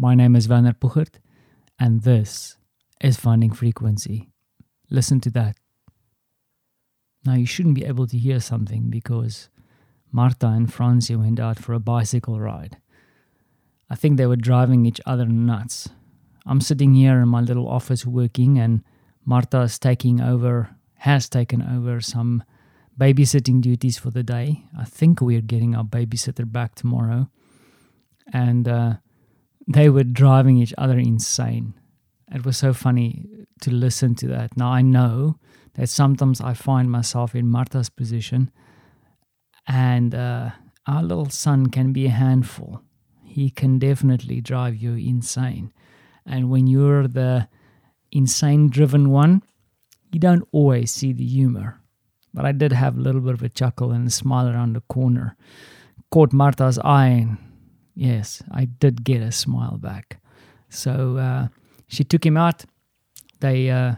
My name is Werner Puchert, and this is Finding Frequency. Listen to that. Now, you shouldn't be able to hear something because Marta and Francie went out for a bicycle ride. I think they were driving each other nuts. I'm sitting here in my little office working, and Marta is taking over, has taken over some babysitting duties for the day. I think we're getting our babysitter back tomorrow. And uh, they were driving each other insane. It was so funny to listen to that. Now I know that sometimes I find myself in Marta's position, and uh, our little son can be a handful. He can definitely drive you insane. And when you're the insane driven one, you don't always see the humor. But I did have a little bit of a chuckle and a smile around the corner. Caught Marta's eye, yes, I did get a smile back. So uh, she took him out. They uh,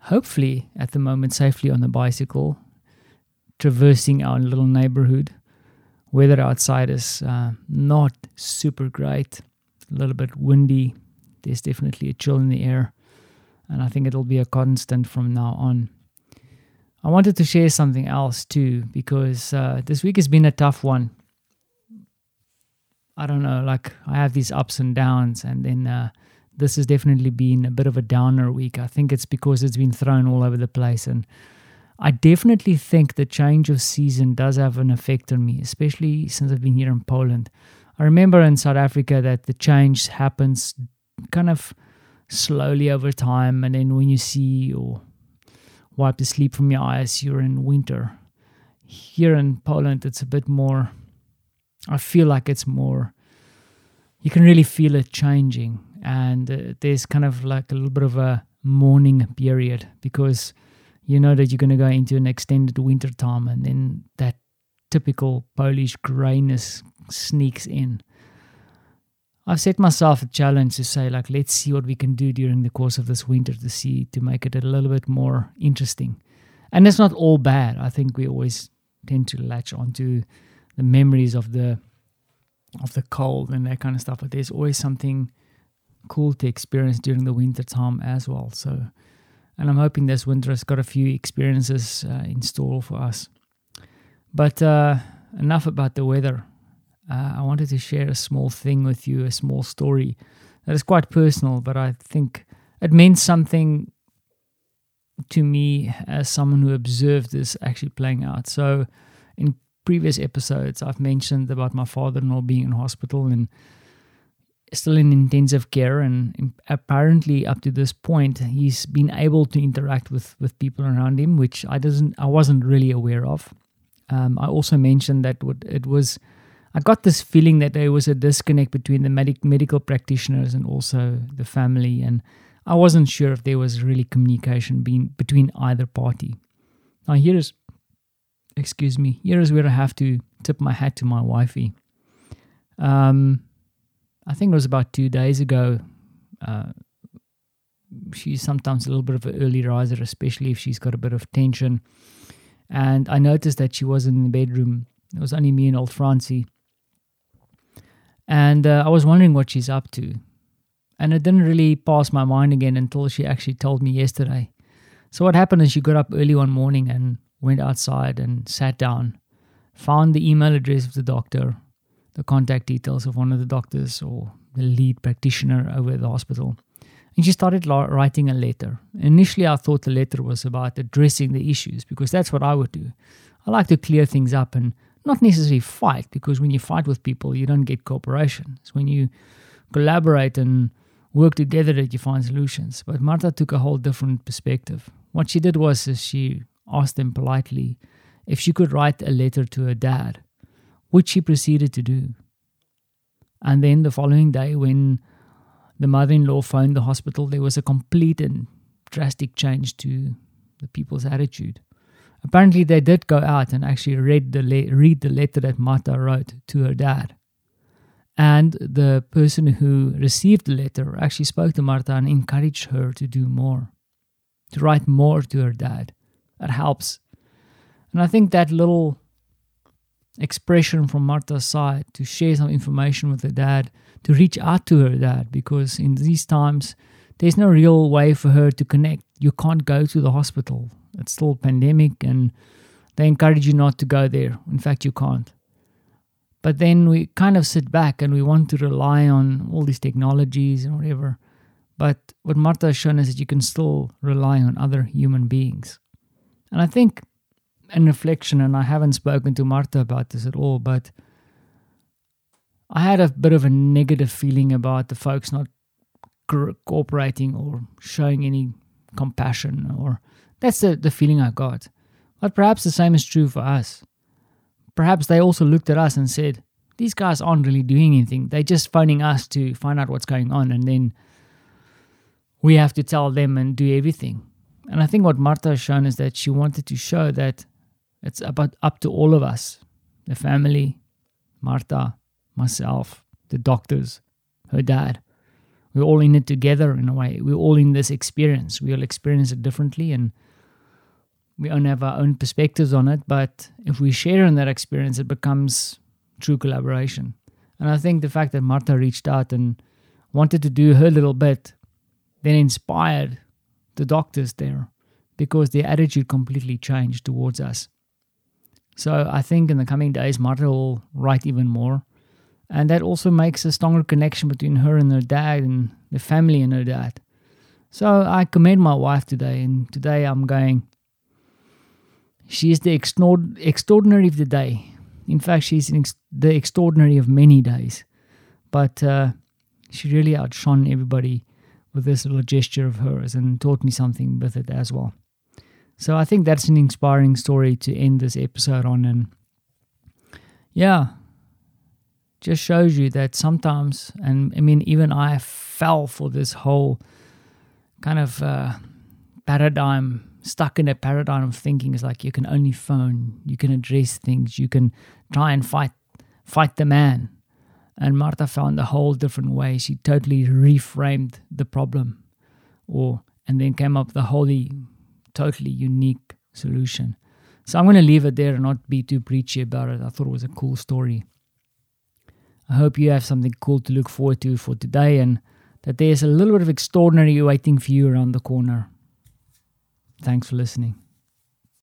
hopefully at the moment safely on the bicycle, traversing our little neighborhood. Weather outside is uh, not super great, a little bit windy. There's definitely a chill in the air, and I think it'll be a constant from now on. I wanted to share something else too because uh, this week has been a tough one. I don't know, like I have these ups and downs, and then uh, this has definitely been a bit of a downer week. I think it's because it's been thrown all over the place. And I definitely think the change of season does have an effect on me, especially since I've been here in Poland. I remember in South Africa that the change happens kind of slowly over time. And then when you see or wipe the sleep from your eyes, you're in winter. Here in Poland, it's a bit more, I feel like it's more, you can really feel it changing and uh, there's kind of like a little bit of a mourning period because you know that you're going to go into an extended winter time and then that typical Polish grayness sneaks in. I've set myself a challenge to say, like, let's see what we can do during the course of this winter to see to make it a little bit more interesting. And it's not all bad. I think we always tend to latch onto the memories of the of the cold and that kind of stuff, but there's always something cool to experience during the winter time as well. So, and I'm hoping this winter has got a few experiences uh, in store for us. But uh, enough about the weather. Uh, I wanted to share a small thing with you, a small story that is quite personal, but I think it meant something to me as someone who observed this actually playing out. So, in previous episodes, I've mentioned about my father in law being in hospital and still in intensive care. And apparently up to this point he's been able to interact with with people around him which i doesn't i wasn't really aware of. Um, i also mentioned that it was i got this feeling that there was a disconnect between the medic, medical practitioners and also the family. And i wasn't sure if there was really communication being between either party. Now here's excuse me here is where i have to tip my hat to my wifey um, I think it was about two days ago. Uh, she's sometimes a little bit of an early riser, especially if she's got a bit of tension. And I noticed that she wasn't in the bedroom. It was only me and old Francie. And uh, I was wondering what she's up to. And it didn't really pass my mind again until she actually told me yesterday. So, what happened is she got up early one morning and went outside and sat down, found the email address of the doctor, the contact details of one of the doctors or the lead practitioner over at the hospital. And she started writing a letter. Initially, I thought the letter was about addressing the issues because that's what I would do. I like to clear things up and not necessarily fight because when you fight with people, you don't get cooperation. It's when you collaborate and work together that you find solutions. But Marta took a whole different perspective. What she did was she asked them politely if she could write a letter to her dad which she proceeded to do. And then the following day, when the mother in law phoned the hospital, there was a complete and drastic change to the people's attitude. Apparently, they did go out and actually read the, le- read the letter that Marta wrote to her dad. And the person who received the letter actually spoke to Marta and encouraged her to do more, to write more to her dad. That helps. And I think that little expression from Marta's side to share some information with her dad, to reach out to her dad, because in these times, there's no real way for her to connect. You can't go to the hospital. It's still pandemic and they encourage you not to go there. In fact, you can't. But then we kind of sit back and we want to rely on all these technologies and whatever. But what Marta has shown is that you can still rely on other human beings. And I think, in reflection, and I haven't spoken to Marta about this at all, but I had a bit of a negative feeling about the folks not cooperating or showing any compassion, or that's the, the feeling I got. But perhaps the same is true for us. Perhaps they also looked at us and said, These guys aren't really doing anything. They're just phoning us to find out what's going on, and then we have to tell them and do everything. And I think what Marta has shown is that she wanted to show that it's about up to all of us the family, Marta, myself, the doctors, her dad. We're all in it together in a way. We're all in this experience. We all experience it differently and we only have our own perspectives on it. But if we share in that experience, it becomes true collaboration. And I think the fact that Marta reached out and wanted to do her little bit then inspired the doctors there because their attitude completely changed towards us. So I think in the coming days, Marta will write even more. And that also makes a stronger connection between her and her dad and the family and her dad. So I commend my wife today, and today I'm going, she is the extraordinary of the day. In fact, she's the extraordinary of many days. But uh, she really outshone everybody with this little gesture of hers and taught me something with it as well. So I think that's an inspiring story to end this episode on. And yeah, just shows you that sometimes, and I mean, even I fell for this whole kind of uh, paradigm, stuck in a paradigm of thinking is like you can only phone, you can address things, you can try and fight, fight the man. And Marta found a whole different way. She totally reframed the problem, or and then came up with a wholly, totally unique solution. So I'm going to leave it there and not be too preachy about it. I thought it was a cool story. I hope you have something cool to look forward to for today and that there's a little bit of extraordinary waiting for you around the corner. Thanks for listening.